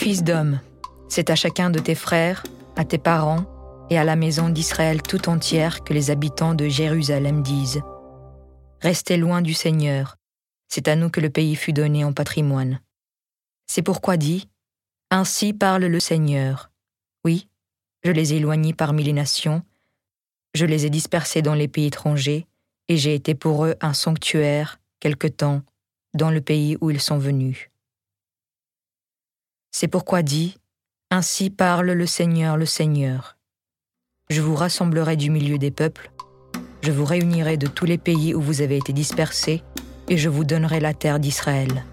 Fils d'homme, c'est à chacun de tes frères, à tes parents et à la maison d'Israël tout entière que les habitants de Jérusalem disent Restez loin du Seigneur, c'est à nous que le pays fut donné en patrimoine. C'est pourquoi dit Ainsi parle le Seigneur. Oui, je les ai éloignés parmi les nations, je les ai dispersés dans les pays étrangers, et j'ai été pour eux un sanctuaire, quelque temps, dans le pays où ils sont venus. C'est pourquoi dit, Ainsi parle le Seigneur, le Seigneur. Je vous rassemblerai du milieu des peuples, je vous réunirai de tous les pays où vous avez été dispersés, et je vous donnerai la terre d'Israël.